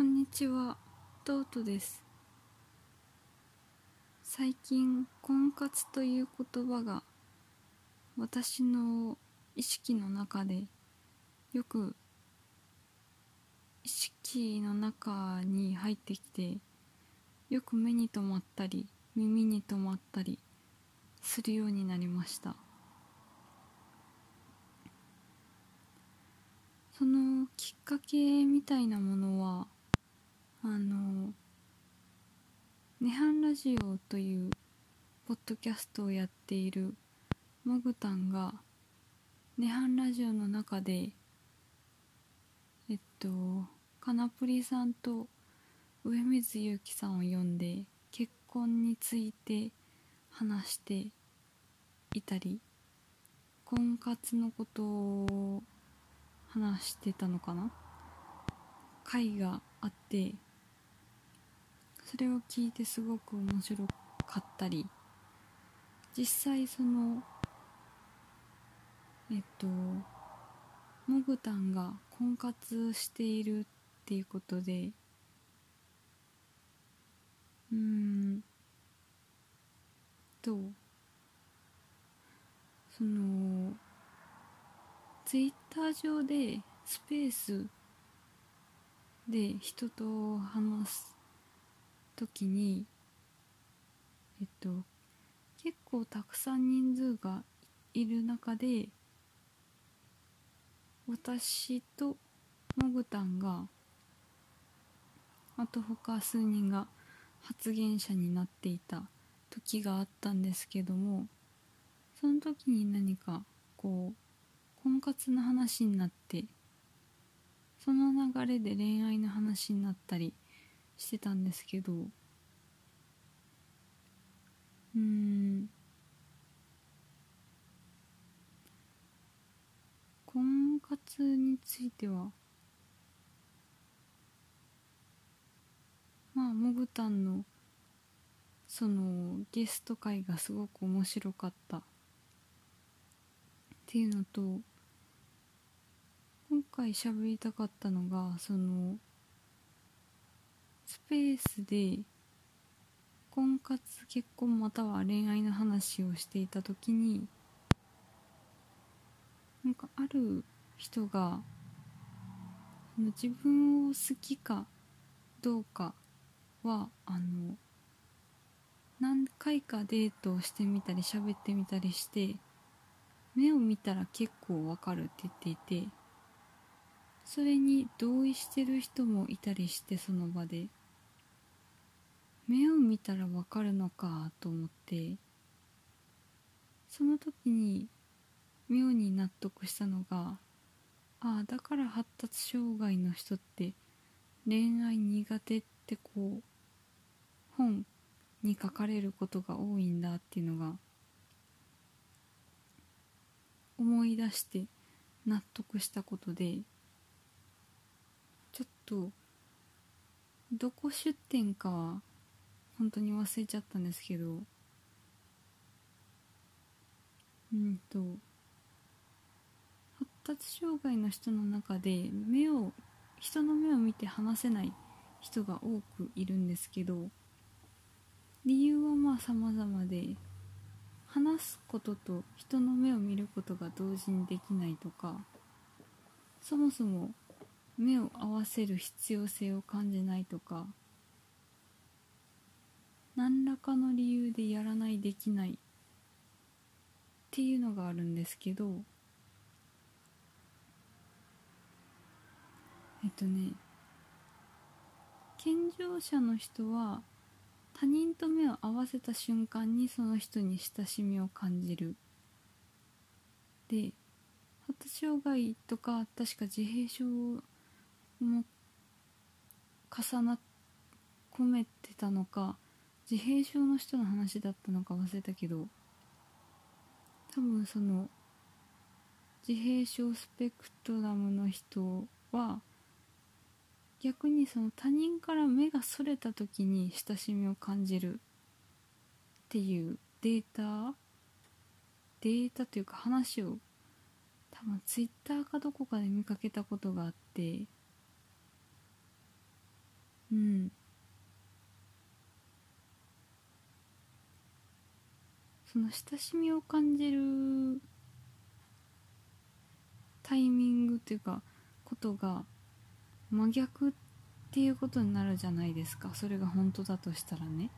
こんにちは、トートです。最近、婚活という言葉が私の意識の中でよく意識の中に入ってきてよく目に留まったり耳に留まったりするようになりましたそのきっかけみたいなものはあの「涅槃ラジオ」というポッドキャストをやっているモグタンが「涅槃ラジオ」の中でえっとカナプリさんと上水祐樹さんを呼んで結婚について話していたり婚活のことを話してたのかな？会があってそれを聞いてすごく面白かったり実際そのえっとモグタンが婚活しているっていうことでうーんとそのツイッター上でスペースで人と話す時にえっと結構たくさん人数がいる中で私とモグタンがあと他数人が発言者になっていた時があったんですけどもその時に何かこう婚活の話になってその流れで恋愛の話になったりしてたんですけど。うん。婚活については。まあモグタンのそのゲスト会がすごく面白かった。っていうのと今回喋りたかったのがそのスペースで婚活結婚または恋愛の話をしていた時になんかある人が自分を好きかどうかはあの何回かデートをしてみたり喋ってみたりして目を見たら結構わかるって言っていてそれに同意してる人もいたりしてその場で。目を見たらわかるのかと思ってその時に妙に納得したのがああだから発達障害の人って恋愛苦手ってこう本に書かれることが多いんだっていうのが思い出して納得したことでちょっとどこ出店かは本当に忘れちゃったんですけど。うんと。発達障害の人の中で目を人の目を見て話せない人が多くいるんですけど理由はまあ様々で話すことと人の目を見ることが同時にできないとかそもそも目を合わせる必要性を感じないとか何らかの理由でやらないできないっていうのがあるんですけどえっとね健常者の人は他人と目を合わせた瞬間にその人に親しみを感じる。で発達障害とか確か自閉症も重なっ込めてたのか自閉症の人の話だったのか忘れたけど多分その自閉症スペクトラムの人は逆にその他人から目がそれた時に親しみを感じるっていうデータデータというか話を多分ツイッターかどこかで見かけたことがあってうん。その親しみを感じるタイミングっていうかことが真逆っていうことになるじゃないですか。それが本当だとしたらね。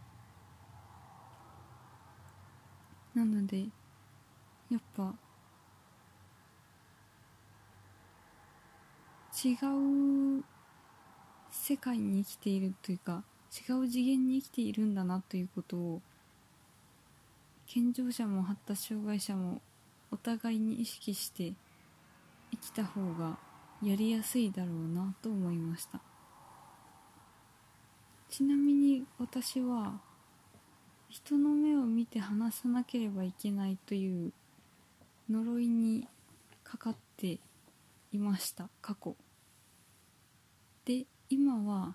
なのでやっぱ違う世界に生きているというか違う次元に生きているんだなということを健常者も発達障害者もお互いに意識して生きた方がやりやすいだろうなと思いました。ちなみに私は人の目を見て話さなければいけないという呪いにかかっていました。過去。で今は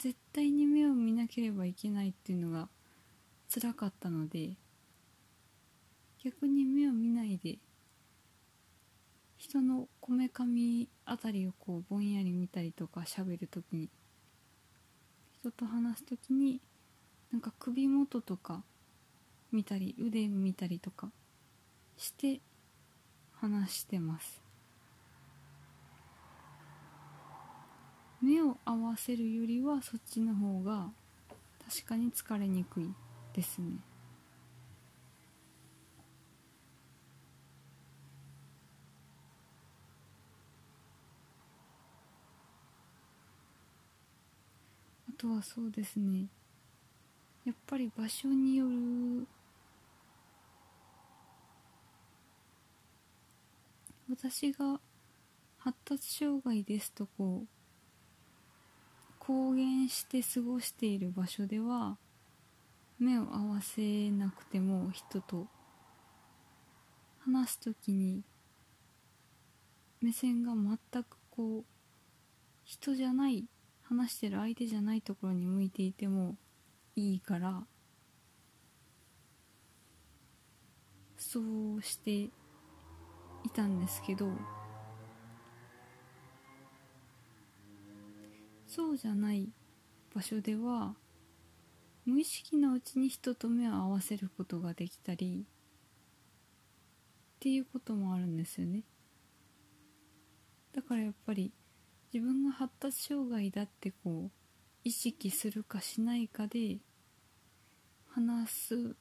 絶対に目を見なければいけないっていうのが辛かったので逆に目を見ないで人のこめかみあたりをこうぼんやり見たりとか喋るときに人と話すときになんか首元とか見たり腕見たりとかして話してます。目を合わせるよりはそっちの方が確かに疲れにくい。ですね。あとはそうですね。やっぱり場所による私が発達障害ですとこう公言して過ごしている場所では目を合わせなくても人と話す時に目線が全くこう人じゃない話してる相手じゃないところに向いていてもいいからそうしていたんですけどそうじゃない場所では無意識のうちに人と目を合わせることができたりっていうこともあるんですよね。だからやっぱり自分が発達障害だってこう意識するかしないかで話す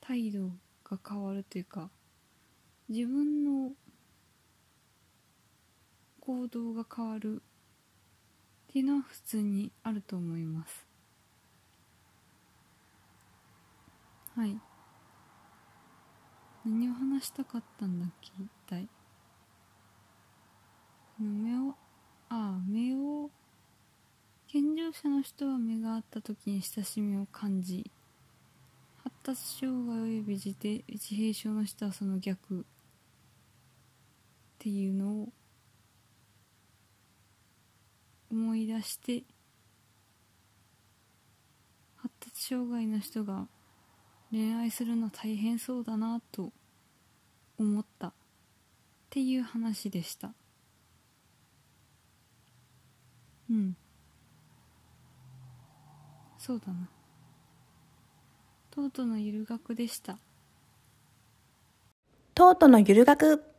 態度が変わるというか自分の行動が変わるっていうのは普通にあると思います。はい。何を話したかったんだっけ一体。目をああ目を健常者の人は目が合った時に親しみを感じ発達障害及び自自閉症の人はその逆っていうのを思い出して発達障害の人が恋愛するの大変そうだなと思った。っていう話でした。うん。そうだな。トートのゆる学でした。トートのゆる学。